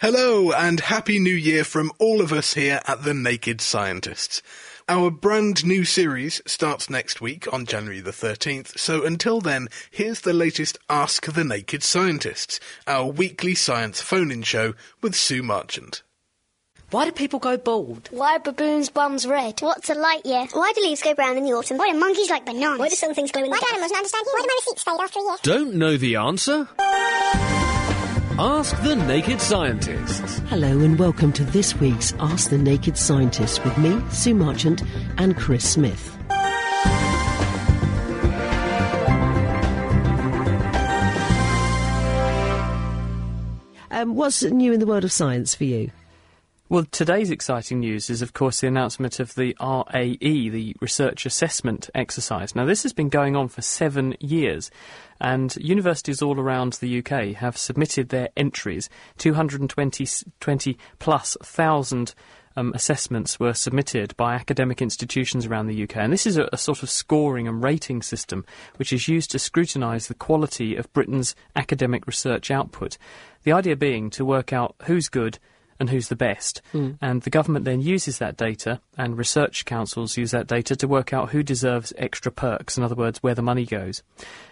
Hello and happy new year from all of us here at The Naked Scientists. Our brand new series starts next week on January the 13th, so until then, here's the latest Ask the Naked Scientists, our weekly science phone-in show with Sue Marchant. Why do people go bald? Why are baboons' bums red? What's a light year? Why do leaves go brown in the autumn? Why do monkeys like bananas? Why do some things glow in the Why do animals not understand you? Why do my receipts fade after a year? Don't know the answer? Ask the Naked Scientists. Hello and welcome to this week's Ask the Naked Scientists with me, Sue Marchant, and Chris Smith. Um, what's new in the world of science for you? Well, today's exciting news is, of course, the announcement of the RAE, the Research Assessment Exercise. Now, this has been going on for seven years, and universities all around the UK have submitted their entries. 220 20 plus thousand um, assessments were submitted by academic institutions around the UK. And this is a, a sort of scoring and rating system which is used to scrutinise the quality of Britain's academic research output. The idea being to work out who's good and who's the best. Mm. And the government then uses that data, and research councils use that data to work out who deserves extra perks, in other words, where the money goes.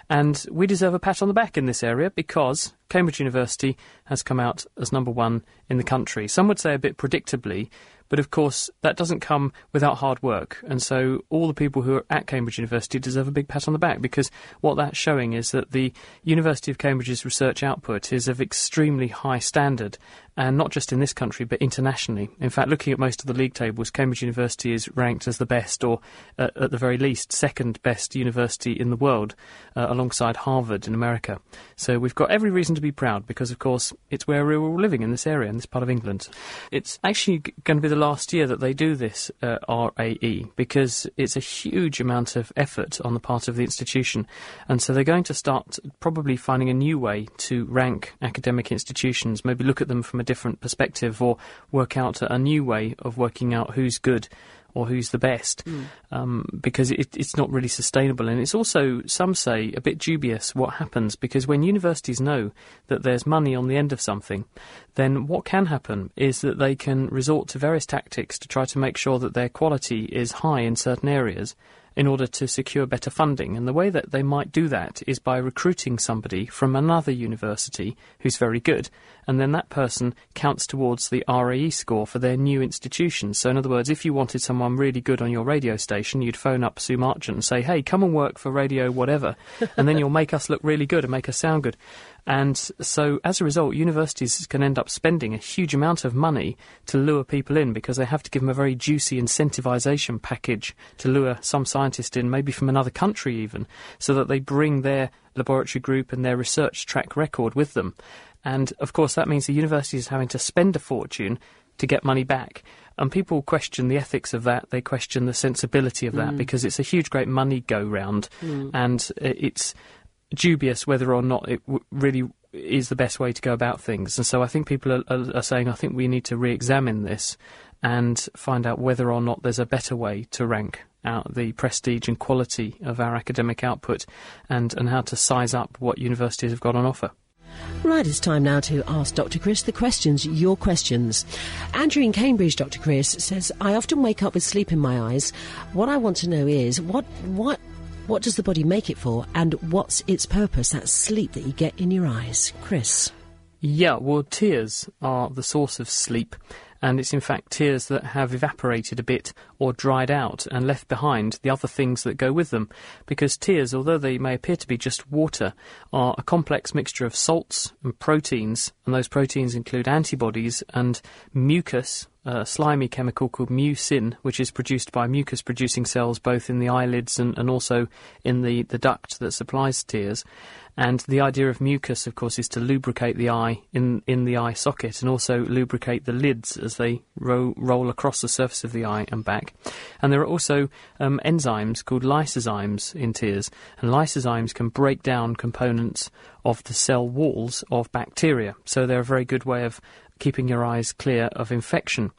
And we deserve a pat on the back in this area because Cambridge University has come out as number one in the country. Some would say a bit predictably, but of course, that doesn't come without hard work. And so all the people who are at Cambridge University deserve a big pat on the back because what that's showing is that the University of Cambridge's research output is of extremely high standard. And not just in this country, but internationally. In fact, looking at most of the league tables, Cambridge University is ranked as the best, or uh, at the very least, second best university in the world, uh, alongside Harvard in America. So we've got every reason to be proud because, of course, it's where we're all living in this area, in this part of England. It's actually g- going to be the last year that they do this uh, RAE because it's a huge amount of effort on the part of the institution. And so they're going to start probably finding a new way to rank academic institutions, maybe look at them from a different perspective or work out a new way of working out who's good or who's the best um, because it, it's not really sustainable. And it's also, some say, a bit dubious what happens because when universities know that there's money on the end of something, then what can happen is that they can resort to various tactics to try to make sure that their quality is high in certain areas in order to secure better funding. And the way that they might do that is by recruiting somebody from another university who's very good, and then that person counts towards the RAE score for their new institution. So, in other words, if you wanted someone really good on your radio station, you'd phone up Sue Marchant and say, hey, come and work for radio whatever, and then you'll make us look really good and make us sound good. And so, as a result, universities can end up spending a huge amount of money to lure people in because they have to give them a very juicy incentivization package to lure some scientist in, maybe from another country even, so that they bring their laboratory group and their research track record with them. And of course, that means the university is having to spend a fortune to get money back. And people question the ethics of that. They question the sensibility of that mm. because it's a huge, great money go round, mm. and uh, it's dubious whether or not it w- really is the best way to go about things. And so I think people are, are, are saying, I think we need to re examine this and find out whether or not there's a better way to rank out the prestige and quality of our academic output and, and how to size up what universities have got on offer. Right, it's time now to ask Dr. Chris the questions, your questions. Andrew in Cambridge, Dr. Chris, says, I often wake up with sleep in my eyes. What I want to know is, what, what, what does the body make it for, and what's its purpose, that sleep that you get in your eyes? Chris. Yeah, well, tears are the source of sleep, and it's in fact tears that have evaporated a bit or dried out and left behind the other things that go with them. Because tears, although they may appear to be just water, are a complex mixture of salts and proteins, and those proteins include antibodies and mucus. A slimy chemical called mucin, which is produced by mucus producing cells both in the eyelids and, and also in the, the duct that supplies tears. And the idea of mucus, of course, is to lubricate the eye in, in the eye socket and also lubricate the lids as they ro- roll across the surface of the eye and back. And there are also um, enzymes called lysozymes in tears, and lysozymes can break down components of the cell walls of bacteria. So they're a very good way of keeping your eyes clear of infection.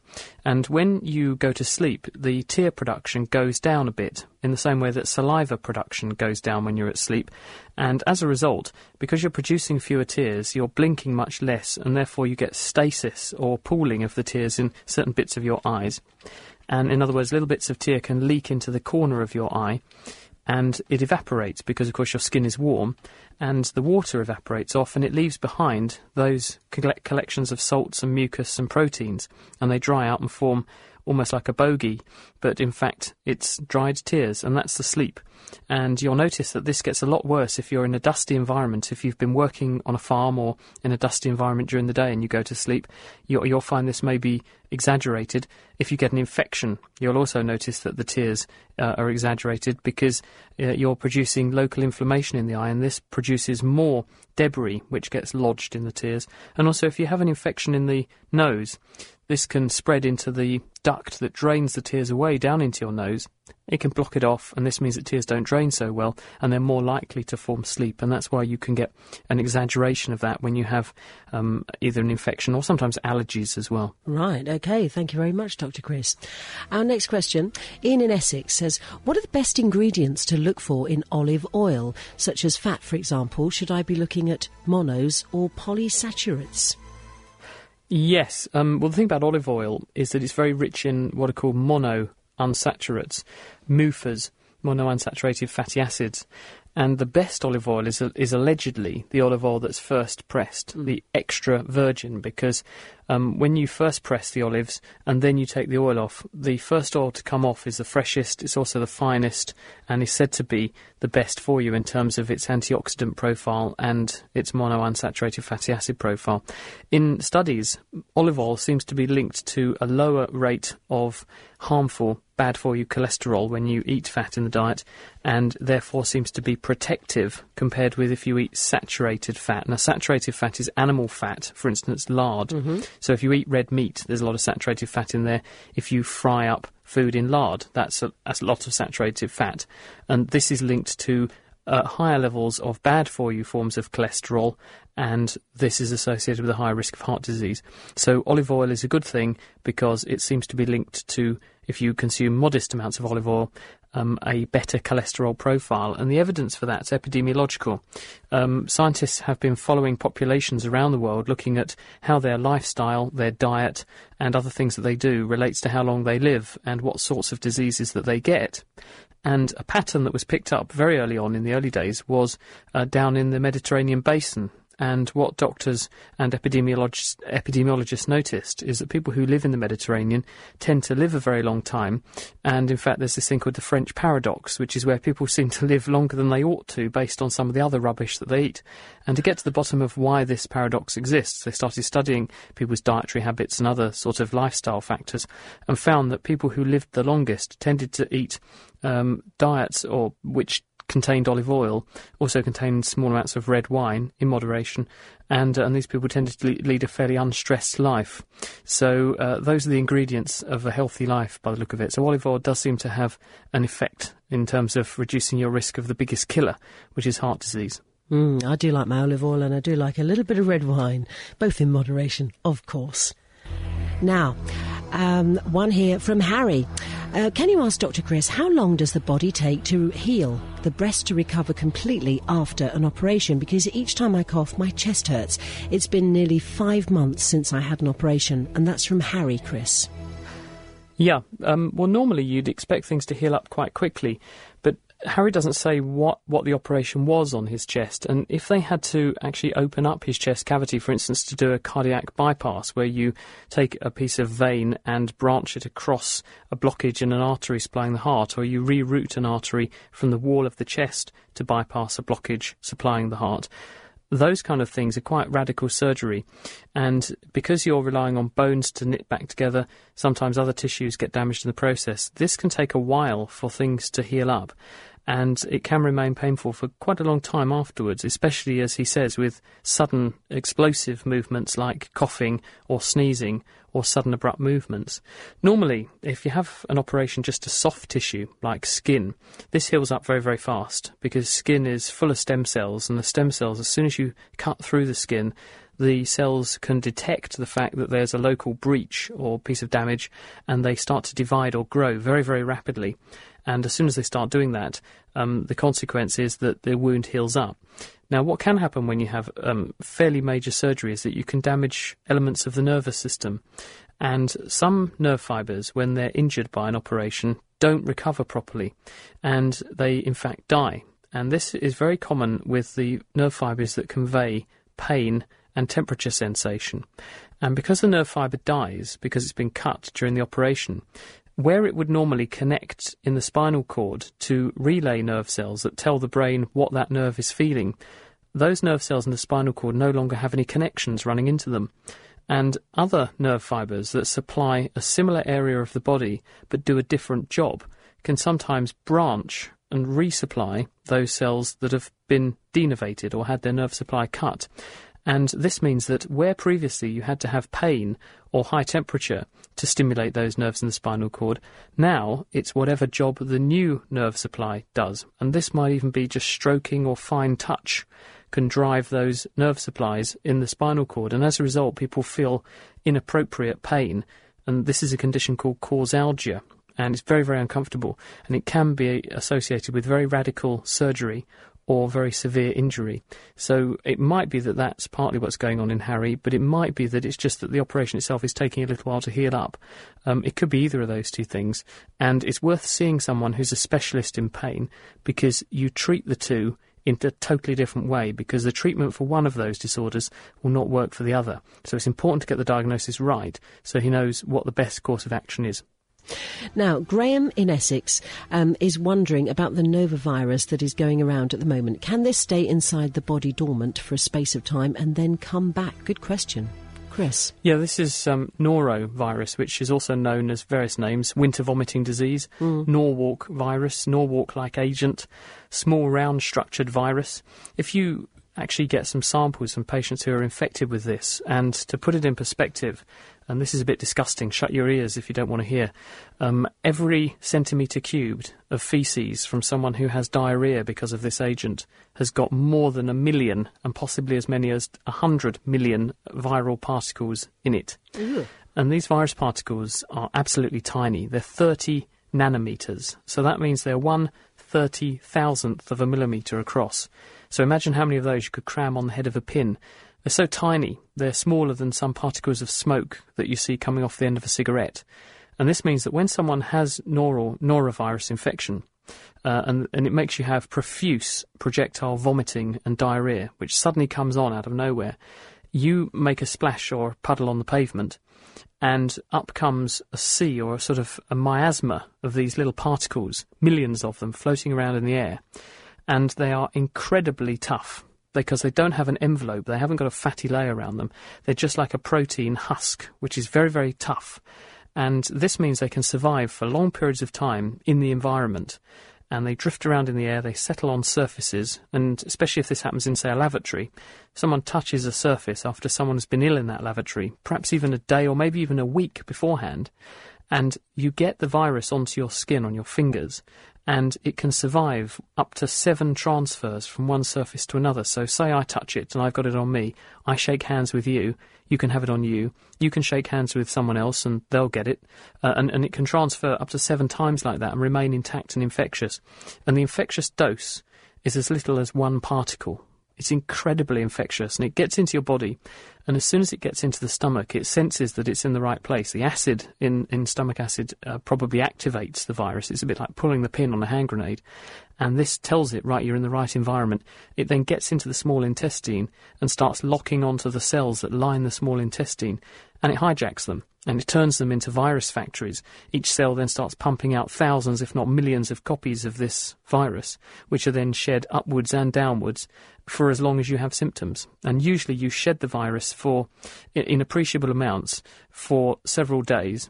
And when you go to sleep, the tear production goes down a bit, in the same way that saliva production goes down when you're at sleep. And as a result, because you're producing fewer tears, you're blinking much less, and therefore you get stasis or pooling of the tears in certain bits of your eyes. And in other words, little bits of tear can leak into the corner of your eye and it evaporates because, of course, your skin is warm, and the water evaporates off, and it leaves behind those collections of salts and mucus and proteins, and they dry out and form almost like a bogey, but in fact it's dried tears, and that's the sleep. And you'll notice that this gets a lot worse if you're in a dusty environment. If you've been working on a farm or in a dusty environment during the day and you go to sleep, you'll, you'll find this may be exaggerated. If you get an infection, you'll also notice that the tears uh, are exaggerated because uh, you're producing local inflammation in the eye, and this produces more debris which gets lodged in the tears. And also, if you have an infection in the nose, this can spread into the duct that drains the tears away down into your nose. It can block it off, and this means that tears don't drain so well, and they're more likely to form sleep. And that's why you can get an exaggeration of that when you have um, either an infection or sometimes allergies as well. Right, okay. Thank you very much, Dr. Chris. Our next question Ian in Essex says, What are the best ingredients to look for in olive oil, such as fat, for example? Should I be looking at monos or polysaturates? Yes. Um, well, the thing about olive oil is that it's very rich in what are called mono unsaturates, MUFAs, monounsaturated fatty acids. And the best olive oil is, is allegedly the olive oil that's first pressed, mm. the extra virgin, because um, when you first press the olives and then you take the oil off, the first oil to come off is the freshest, it's also the finest, and is said to be the best for you in terms of its antioxidant profile and its monounsaturated fatty acid profile. In studies, olive oil seems to be linked to a lower rate of harmful bad for you cholesterol when you eat fat in the diet and therefore seems to be protective compared with if you eat saturated fat. Now, saturated fat is animal fat, for instance, lard. Mm-hmm. So if you eat red meat, there's a lot of saturated fat in there. If you fry up food in lard, that's a, that's a lot of saturated fat. And this is linked to uh, higher levels of bad for you forms of cholesterol, and this is associated with a higher risk of heart disease. So, olive oil is a good thing because it seems to be linked to, if you consume modest amounts of olive oil, um, a better cholesterol profile, and the evidence for that is epidemiological. Um, scientists have been following populations around the world, looking at how their lifestyle, their diet, and other things that they do relates to how long they live and what sorts of diseases that they get. And a pattern that was picked up very early on in the early days was uh, down in the Mediterranean basin and what doctors and epidemiologists, epidemiologists noticed is that people who live in the Mediterranean tend to live a very long time. And in fact, there's this thing called the French paradox, which is where people seem to live longer than they ought to based on some of the other rubbish that they eat. And to get to the bottom of why this paradox exists, they started studying people's dietary habits and other sort of lifestyle factors and found that people who lived the longest tended to eat um, diets or which contained olive oil, also contained small amounts of red wine in moderation, and, uh, and these people tended to lead a fairly unstressed life. So uh, those are the ingredients of a healthy life by the look of it. So olive oil does seem to have an effect in terms of reducing your risk of the biggest killer, which is heart disease. Mm, I do like my olive oil and I do like a little bit of red wine, both in moderation, of course. Now, um, one here from Harry. Uh, can you ask Dr. Chris how long does the body take to heal, the breast to recover completely after an operation? Because each time I cough, my chest hurts. It's been nearly five months since I had an operation, and that's from Harry, Chris. Yeah, um, well, normally you'd expect things to heal up quite quickly, Harry doesn't say what, what the operation was on his chest, and if they had to actually open up his chest cavity, for instance, to do a cardiac bypass, where you take a piece of vein and branch it across a blockage in an artery supplying the heart, or you reroute an artery from the wall of the chest to bypass a blockage supplying the heart, those kind of things are quite radical surgery. And because you're relying on bones to knit back together, sometimes other tissues get damaged in the process. This can take a while for things to heal up. And it can remain painful for quite a long time afterwards, especially as he says, with sudden explosive movements like coughing or sneezing or sudden abrupt movements. Normally, if you have an operation just to soft tissue, like skin, this heals up very, very fast because skin is full of stem cells, and the stem cells, as soon as you cut through the skin, the cells can detect the fact that there's a local breach or piece of damage and they start to divide or grow very, very rapidly. And as soon as they start doing that, um, the consequence is that the wound heals up. Now, what can happen when you have um, fairly major surgery is that you can damage elements of the nervous system. And some nerve fibres, when they're injured by an operation, don't recover properly. And they, in fact, die. And this is very common with the nerve fibres that convey pain and temperature sensation. And because the nerve fibre dies, because it's been cut during the operation, where it would normally connect in the spinal cord to relay nerve cells that tell the brain what that nerve is feeling, those nerve cells in the spinal cord no longer have any connections running into them. And other nerve fibres that supply a similar area of the body but do a different job can sometimes branch and resupply those cells that have been denervated or had their nerve supply cut. And this means that where previously you had to have pain or high temperature to stimulate those nerves in the spinal cord, now it's whatever job the new nerve supply does. And this might even be just stroking or fine touch can drive those nerve supplies in the spinal cord. And as a result, people feel inappropriate pain. And this is a condition called causalgia. And it's very, very uncomfortable. And it can be associated with very radical surgery or very severe injury. So it might be that that's partly what's going on in Harry, but it might be that it's just that the operation itself is taking a little while to heal up. Um, it could be either of those two things, and it's worth seeing someone who's a specialist in pain because you treat the two in a totally different way because the treatment for one of those disorders will not work for the other. So it's important to get the diagnosis right so he knows what the best course of action is. Now, Graham in Essex um, is wondering about the Nova virus that is going around at the moment. Can this stay inside the body dormant for a space of time and then come back? Good question. Chris. Yeah, this is um, norovirus, which is also known as various names winter vomiting disease, mm. Norwalk virus, Norwalk like agent, small round structured virus. If you actually get some samples from patients who are infected with this, and to put it in perspective, and this is a bit disgusting, shut your ears if you don't want to hear. Um, every centimetre cubed of faeces from someone who has diarrhoea because of this agent has got more than a million and possibly as many as a hundred million viral particles in it. And these virus particles are absolutely tiny. They're 30 nanometers. So that means they're one thirty thousandth of a millimetre across. So imagine how many of those you could cram on the head of a pin. They're so tiny, they're smaller than some particles of smoke that you see coming off the end of a cigarette. And this means that when someone has noro, norovirus infection, uh, and, and it makes you have profuse projectile vomiting and diarrhea, which suddenly comes on out of nowhere, you make a splash or puddle on the pavement, and up comes a sea or a sort of a miasma of these little particles, millions of them floating around in the air, and they are incredibly tough because they don't have an envelope, they haven't got a fatty layer around them. They're just like a protein husk, which is very, very tough. And this means they can survive for long periods of time in the environment. And they drift around in the air, they settle on surfaces, and especially if this happens in, say, a lavatory, someone touches a surface after someone has been ill in that lavatory, perhaps even a day or maybe even a week beforehand, and you get the virus onto your skin, on your fingers, and it can survive up to seven transfers from one surface to another. So, say I touch it and I've got it on me, I shake hands with you, you can have it on you, you can shake hands with someone else and they'll get it, uh, and, and it can transfer up to seven times like that and remain intact and infectious. And the infectious dose is as little as one particle. It's incredibly infectious and it gets into your body And as soon as it gets into the stomach, it senses that it's in the right place. The acid in, in stomach acid uh, probably activates the virus. It's a bit like pulling the pin on a hand grenade. And this tells it, right, you're in the right environment. It then gets into the small intestine and starts locking onto the cells that line the small intestine. And it hijacks them and it turns them into virus factories. Each cell then starts pumping out thousands, if not millions, of copies of this virus, which are then shed upwards and downwards for as long as you have symptoms. And usually you shed the virus for, in appreciable amounts, for several days.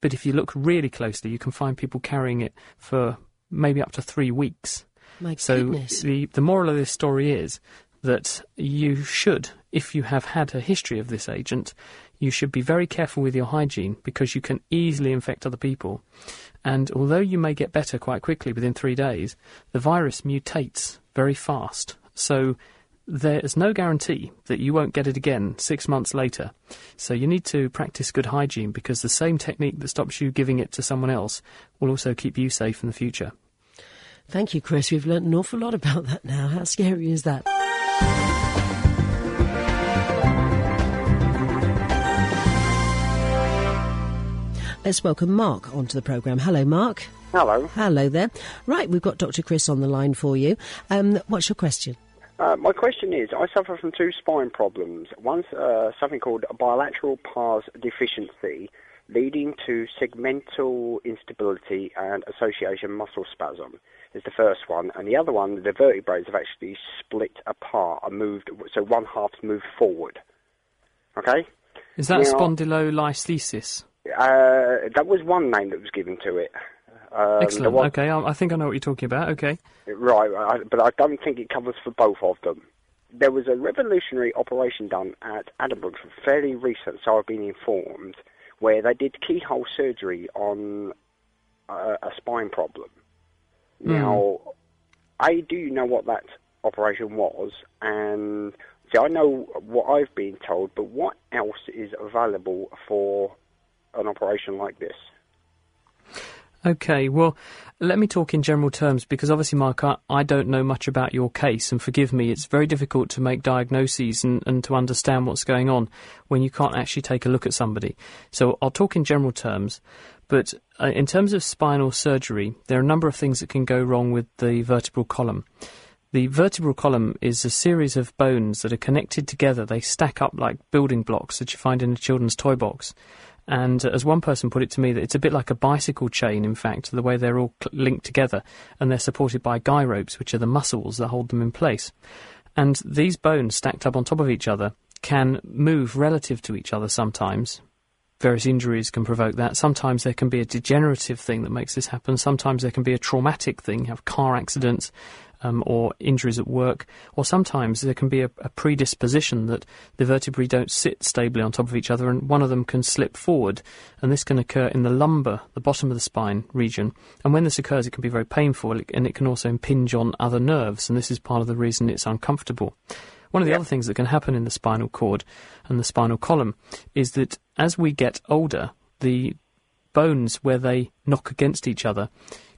But if you look really closely, you can find people carrying it for maybe up to three weeks. My So goodness. the the moral of this story is that you should, if you have had a history of this agent, you should be very careful with your hygiene because you can easily infect other people. And although you may get better quite quickly within three days, the virus mutates very fast. So there is no guarantee that you won't get it again six months later. So you need to practice good hygiene because the same technique that stops you giving it to someone else will also keep you safe in the future. Thank you, Chris. We've learnt an awful lot about that now. How scary is that? Let's welcome Mark onto the programme. Hello, Mark. Hello. Hello there. Right, we've got Dr. Chris on the line for you. Um, what's your question? Uh, my question is, I suffer from two spine problems. One's uh, something called bilateral pars deficiency, leading to segmental instability and association muscle spasm. Is the first one, and the other one, the vertebrae have actually split apart and moved. So one half's moved forward. Okay. Is that Now- spondylolisthesis? Uh, that was one name that was given to it. Um, Excellent. was- Okay, I, I think I know what you're talking about. Okay. Right, I, but I don't think it covers for both of them. There was a revolutionary operation done at Edinburgh, fairly recent, so I've been informed, where they did keyhole surgery on a, a spine problem. Now, I do know what that operation was, and see, I know what I've been told, but what else is available for an operation like this? Okay, well, let me talk in general terms because obviously, Mark, I, I don't know much about your case, and forgive me, it's very difficult to make diagnoses and, and to understand what's going on when you can't actually take a look at somebody. So I'll talk in general terms, but uh, in terms of spinal surgery, there are a number of things that can go wrong with the vertebral column. The vertebral column is a series of bones that are connected together. They stack up like building blocks that you find in a children's toy box. And uh, as one person put it to me, that it's a bit like a bicycle chain, in fact, the way they're all linked together, and they're supported by guy ropes, which are the muscles that hold them in place. And these bones stacked up on top of each other can move relative to each other sometimes. Various injuries can provoke that. Sometimes there can be a degenerative thing that makes this happen. Sometimes there can be a traumatic thing, you have car accidents, um, or injuries at work, or sometimes there can be a, a predisposition that the vertebrae don't sit stably on top of each other and one of them can slip forward, and this can occur in the lumbar, the bottom of the spine region. And when this occurs, it can be very painful and it can also impinge on other nerves, and this is part of the reason it's uncomfortable. One of the other things that can happen in the spinal cord and the spinal column is that as we get older, the bones where they knock against each other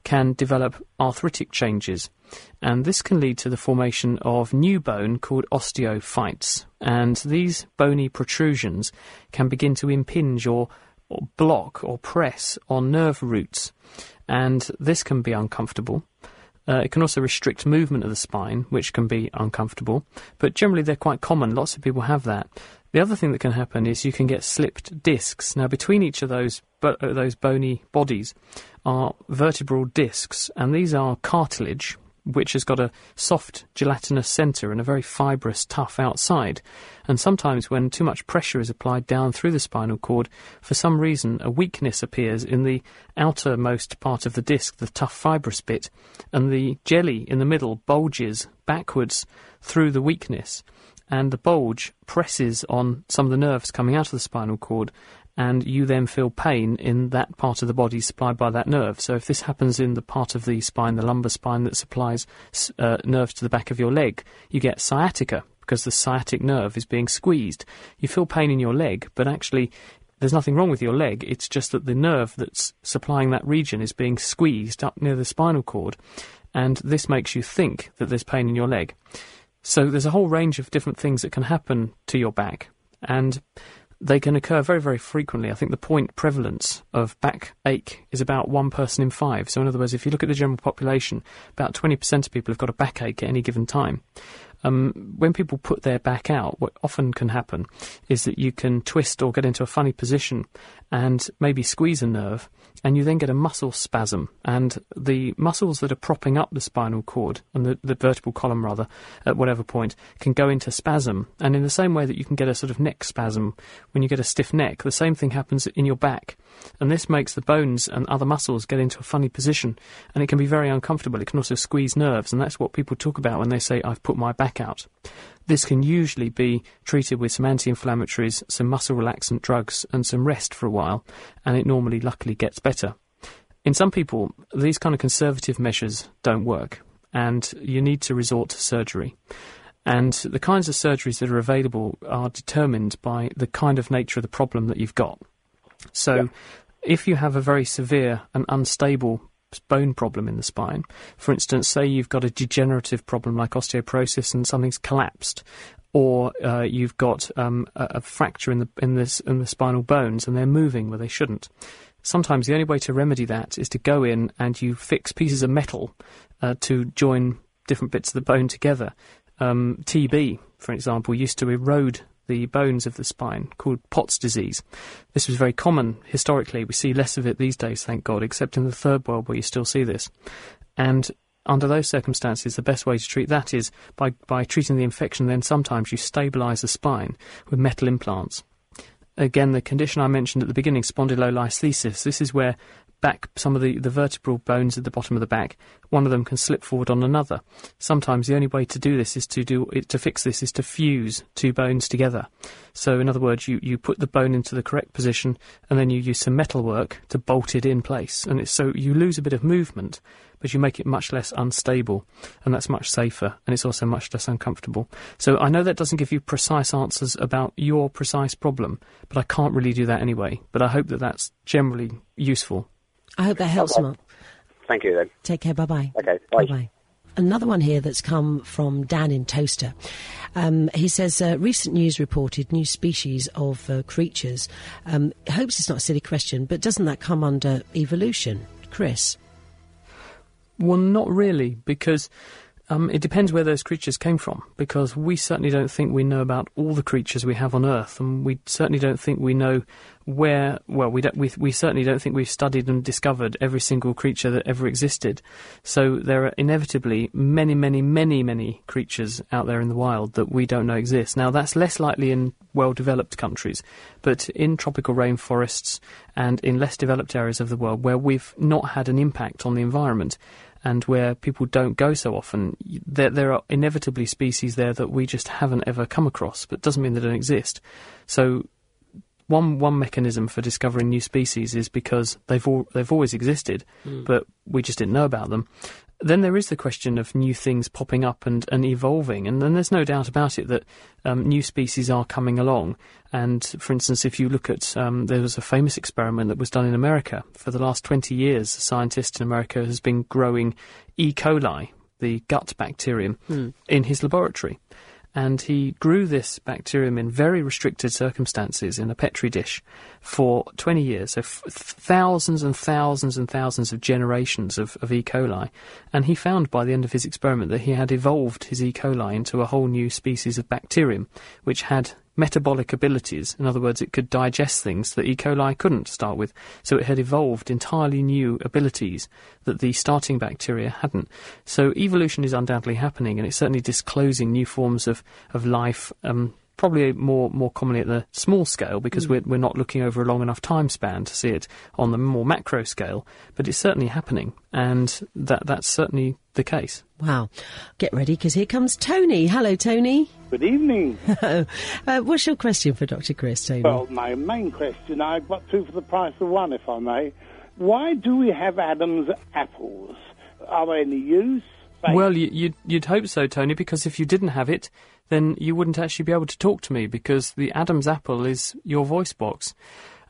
can develop arthritic changes. And this can lead to the formation of new bone called osteophytes. And these bony protrusions can begin to impinge or, or block or press on nerve roots. And this can be uncomfortable. Uh, it can also restrict movement of the spine, which can be uncomfortable, but generally they're quite common. Lots of people have that. The other thing that can happen is you can get slipped discs. Now, between each of those bo- uh, those bony bodies are vertebral discs, and these are cartilage, which has got a soft gelatinous centre and a very fibrous, tough outside. And sometimes, when too much pressure is applied down through the spinal cord, for some reason a weakness appears in the outermost part of the disc, the tough fibrous bit, and the jelly in the middle bulges backwards through the weakness. And the bulge presses on some of the nerves coming out of the spinal cord, and you then feel pain in that part of the body supplied by that nerve. So if this happens in the part of the spine, the lumbar spine that supplies uh, nerves to the back of your leg, you get sciatica because the sciatic nerve is being squeezed. You feel pain in your leg, but actually there's nothing wrong with your leg. It's just that the nerve that's supplying that region is being squeezed up near the spinal cord, and this makes you think that there's pain in your leg. So there's a whole range of different things that can happen to your back. And they can occur very, very frequently. I think the point prevalence of backache is about one person in five. So, in other words, if you look at the general population, about 20% of people have got a backache at any given time. Um, when people put their back out, what often can happen is that you can twist or get into a funny position and maybe squeeze a nerve, and you then get a muscle spasm. And the muscles that are propping up the spinal cord and the, the vertebral column, rather, at whatever point, can go into spasm. And in the same way that you can get a sort of neck spasm when you get a stiff neck, the same thing happens in your back. And this makes the bones and other muscles get into a funny position, and it can be very uncomfortable. It can also squeeze nerves, and that's what people talk about when they say, I've put my back out. This can usually be treated with some anti inflammatories, some muscle relaxant drugs, and some rest for a while, and it normally, luckily, gets better. In some people, these kind of conservative measures don't work, and you need to resort to surgery. And the kinds of surgeries that are available are determined by the kind of nature of the problem that you've got. So, if you have a very severe and unstable bone problem in the spine, for instance, say you've got a degenerative problem like osteoporosis and something's collapsed, or uh, you've got um, a, a fracture in the in this in the spinal bones and they're moving where they shouldn't. Sometimes the only way to remedy that is to go in and you fix pieces of metal uh, to join different bits of the bone together. Um, TB, for example, used to erode the bones of the spine, called Pott's disease. This was very common historically. We see less of it these days, thank God, except in the third world where you still see this. And under those circumstances, the best way to treat that is by, by treating the infection, then sometimes you stabilise the spine with metal implants. Again, the condition I mentioned at the beginning, spondylolisthesis, this is where back some of the, the vertebral bones at the bottom of the back, one of them can slip forward on another. Sometimes the only way to do this is to do to fix this is to fuse two bones together. So in other words, you, you put the bone into the correct position and then you use some metal work to bolt it in place. And it's, so you lose a bit of movement, but you make it much less unstable, and that's much safer, and it's also much less uncomfortable. So I know that doesn't give you precise answers about your precise problem, but I can't really do that anyway. But I hope that that's generally useful. I hope that helps, Okay. Mark. Thank you then. Take care. Bye bye. Okay, bye. Bye. Another one here that's come from Dan in Towcester. Um, he says uh, recent news reported new species of uh, creatures. Um, hopes it's not a silly question, but doesn't that come under evolution, Chris? Well, not really, because um, it depends where those creatures came from. Because we certainly don't think we know about all the creatures we have on Earth, and we certainly don't think we know where. Well, we don't, we we certainly don't think we've studied and discovered every single creature that ever existed. So there are inevitably many, many, many, many creatures out there in the wild that we don't know exist. Now that's less likely in well-developed countries, but in tropical rainforests and in less developed areas of the world where we've not had an impact on the environment and where people don't go so often, there, there are inevitably species there that we just haven't ever come across, but doesn't mean they don't exist. So one one mechanism for discovering new species is because they've all, they've always existed, but we just didn't know about them. Then there is the question of new things popping up and, and evolving, and then there's no doubt about it that um, new species are coming along. And for instance, if you look at um, there was a famous experiment that was done in America for the last 20 years. A scientist in America has been growing E. coli, the gut bacterium, in his laboratory and he grew this bacterium in very restricted circumstances in a petri dish for 20 years, so f- thousands and thousands and thousands of generations of, of E. coli. And he found by the end of his experiment that he had evolved his E. coli into a whole new species of bacterium, which had metabolic abilities. In other words, it could digest things that E. coli couldn't start with. So it had evolved entirely new abilities that the starting bacteria hadn't. So evolution is undoubtedly happening, and it's certainly disclosing new forms of, of life. Um, Probably more more commonly at the small scale because we're we're not looking over a long enough time span to see it on the more macro scale, but it's certainly happening, and that that's certainly the case. Wow. Get ready because here comes Tony. Hello, Tony. Good evening. uh, what's your question for Dr. Chris, Tony? Well, my main question, I've got two for the price of one, if I may. Why do we have Adam's apples? Are they any use? Well, you, you'd, you'd hope so, Tony, because if you didn't have it, then you wouldn't actually be able to talk to me because the Adam's apple is your voice box.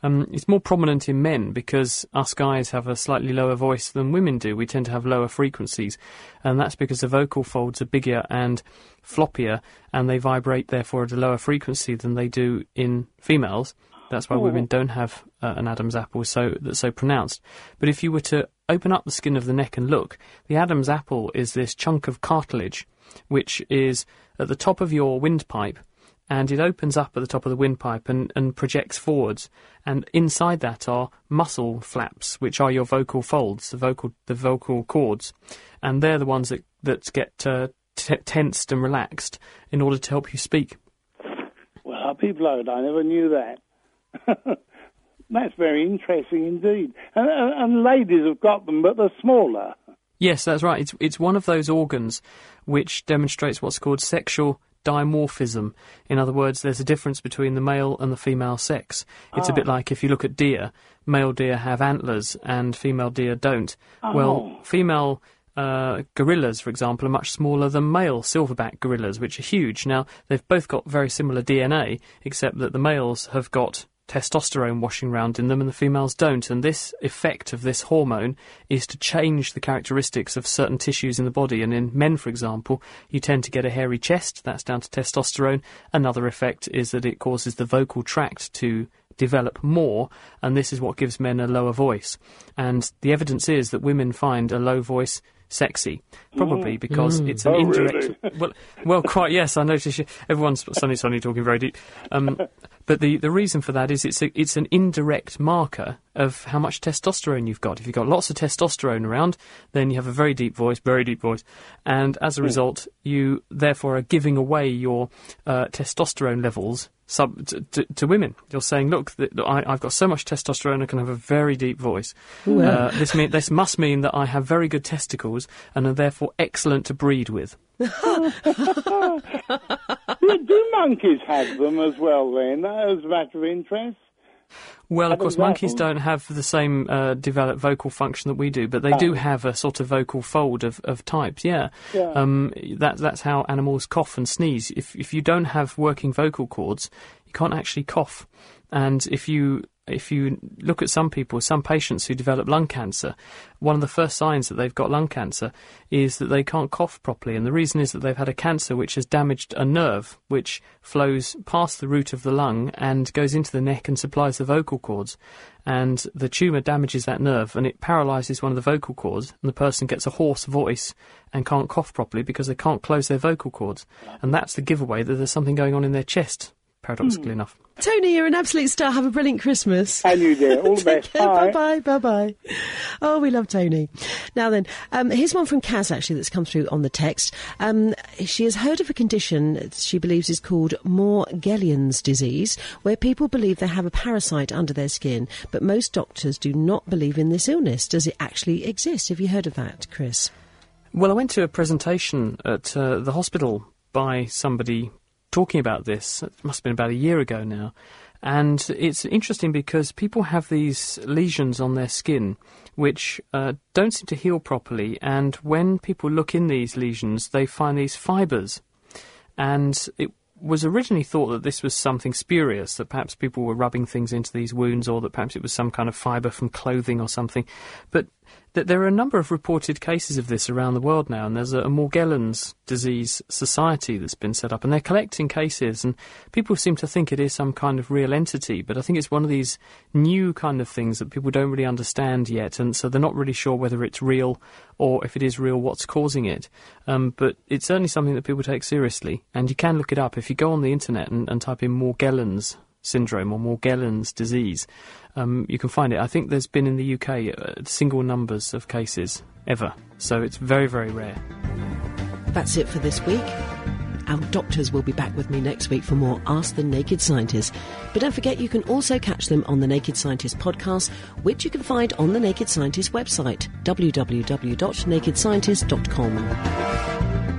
Um, it's more prominent in men because us guys have a slightly lower voice than women do. We tend to have lower frequencies, and that's because the vocal folds are bigger and floppier, and they vibrate therefore at a lower frequency than they do in females. That's why women don't have uh, an Adam's apple so that's so pronounced. But if you were to open up the skin of the neck and look, the Adam's apple is this chunk of cartilage which is at the top of your windpipe and it opens up at the top of the windpipe and, and projects forwards. And inside that are muscle flaps, which are your vocal folds, the vocal the vocal cords, and they're the ones that that get uh, t- tensed and relaxed in order to help you speak. Well, I'll be blowed. I never knew that. That's very interesting indeed. And, and ladies have got them, but they're smaller. Yes, that's right. It's it's one of those organs which demonstrates what's called sexual dimorphism. In other words, there's a difference between the male and the female sex. It's a bit Ah. like if you look at deer, male deer have antlers and female deer don't. Oh. Well, female uh, gorillas, for example, are much smaller than male silverback gorillas, which are huge. Now, they've both got very similar DNA, except that the males have got testosterone washing around in them and the females don't. And this effect of this hormone is to change the characteristics of certain tissues in the body. And in men, for example, you tend to get a hairy chest. That's down to testosterone. Another effect is that it causes the vocal tract to develop more, and this is what gives men a lower voice. And the evidence is that women find a low voice sexy, probably Mm. because Mm. it's an Oh, indirect. really? Well, well, quite yes. I notice you, everyone's suddenly suddenly talking very deep. Um, but the, the reason for that is it's a, it's an indirect marker of how much testosterone you've got. If you've got lots of testosterone around, then you have a very deep voice, very deep voice, and as a Hmm. result, you therefore are giving away your uh, testosterone levels. Sub, to, to, to women, you're saying, "Look, th- I, I've got so much testosterone, I can have a very deep voice. Ooh. Uh, this mean, this must mean that I have very good testicles and are therefore excellent to breed with." do, do monkeys have them as well then, as a matter of interest? Well, of course, monkeys don't have the same uh, developed vocal function that we do, but they do have a sort of vocal fold of, of types. Yeah, Yeah. Um, that that's how animals cough and sneeze. If if you don't have working vocal cords, you can't actually cough. And if you if you look at some people, some patients who develop lung cancer, one of the first signs that they've got lung cancer is that they can't cough properly. And the reason is that they've had a cancer which has damaged a nerve which flows past the root of the lung and goes into the neck and supplies the vocal cords. And the tumour damages that nerve and it paralyses one of the vocal cords, and the person gets a hoarse voice and can't cough properly because they can't close their vocal cords. And that's the giveaway that there's something going on in their chest, paradoxically enough. Tony, you're an absolute star. Have a brilliant Christmas. And you, dear. All the best. bye Bye. bye, bye bye. Oh, we love Tony. Now then, um, here's one from Kaz actually that's come through on the text. Um, she has heard of a condition she believes is called Morgellons disease, where people believe they have a parasite under their skin, but most doctors do not believe in this illness. Does it actually exist? Have you heard of that, Chris? Well, I went to a presentation at uh, the hospital by somebody talking about this. It must have been about a year ago now. And it's interesting because people have these lesions on their skin which uh, don't seem to heal properly. And when people look in these lesions, they find these fibres. And it was originally thought that this was something spurious, that perhaps people were rubbing things into these wounds or that perhaps it was some kind of fibre from clothing or something. But th- there are a number of reported cases of this around the world now, and there's a, a Morgellons disease society that's been set up, and they're collecting cases, and people seem to think it is some kind of real entity, but I think it's one of these new kind of things that people don't really understand yet, and so they're not really sure whether it's real or if it is real, what's causing it. Um, but it's certainly something that people take seriously, and you can look it up if you go on the internet and, and type in Morgellons syndrome or Morgellons disease. Um, you can find it. I think there's been in the UK uh, single numbers of cases ever, so it's very, very rare. That's it for this week. Our doctors will be back with me next week for more Ask the Naked Scientist. But don't forget, you can also catch them on the Naked Scientist podcast, which you can find on the Naked Scientist website, www.nakedscientist.com.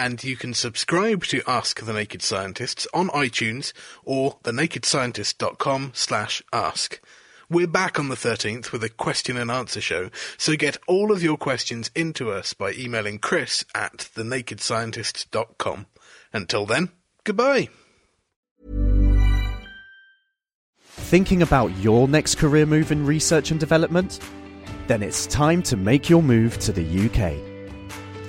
And you can subscribe to Ask the Naked Scientists on iTunes or thenakedscientist.com slash ask. We're back on the 13th with a question and answer show, so get all of your questions into us by emailing chris at thenakedscientist.com. Until then, goodbye. Thinking about your next career move in research and development? Then it's time to make your move to the UK.